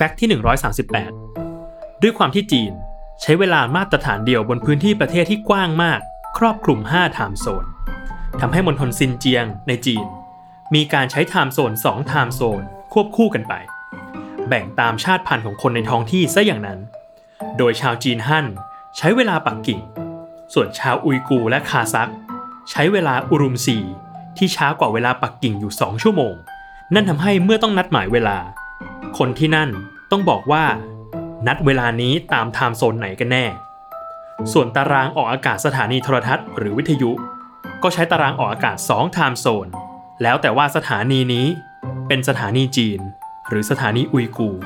fact ที่ 138 ด้วยความที่จีน ใช้เวลามาตรฐานเดียวบนพื้นที่ประเทศที่กว้างมาก ครอบคลุม 5 time zone ทำให้มณฑลซินเจียงในจีน มีการใช้ time zone 2 time zone ควบคู่กันไป แบ่งตามชาติพันธุ์ของคนในท้องที่ซะอย่างนั้น โดยชาวจีนฮั่นใช้เวลาปักกิ่ง ส่วนชาวอุยกูร์และคาซัค ใช้เวลาอุรุมชีที่ช้ากว่าเวลาปักกิ่งอยู่ 2 ชั่วโมง นั่นทำให้เมื่อต้องนัดหมายเวลา คนที่นั่นต้องบอกว่า นัดเวลานี้ตามไทม์โซนไหนกันแน่ ส่วนตารางออกอากาศสถานีโทรทัศน์หรือวิทยุ ก็ใช้ตารางออกอากาศ2ไทม์โซนแล้วแต่ว่าสถานีนี้เป็นสถานีจีน หรือสถานีอุยกูร์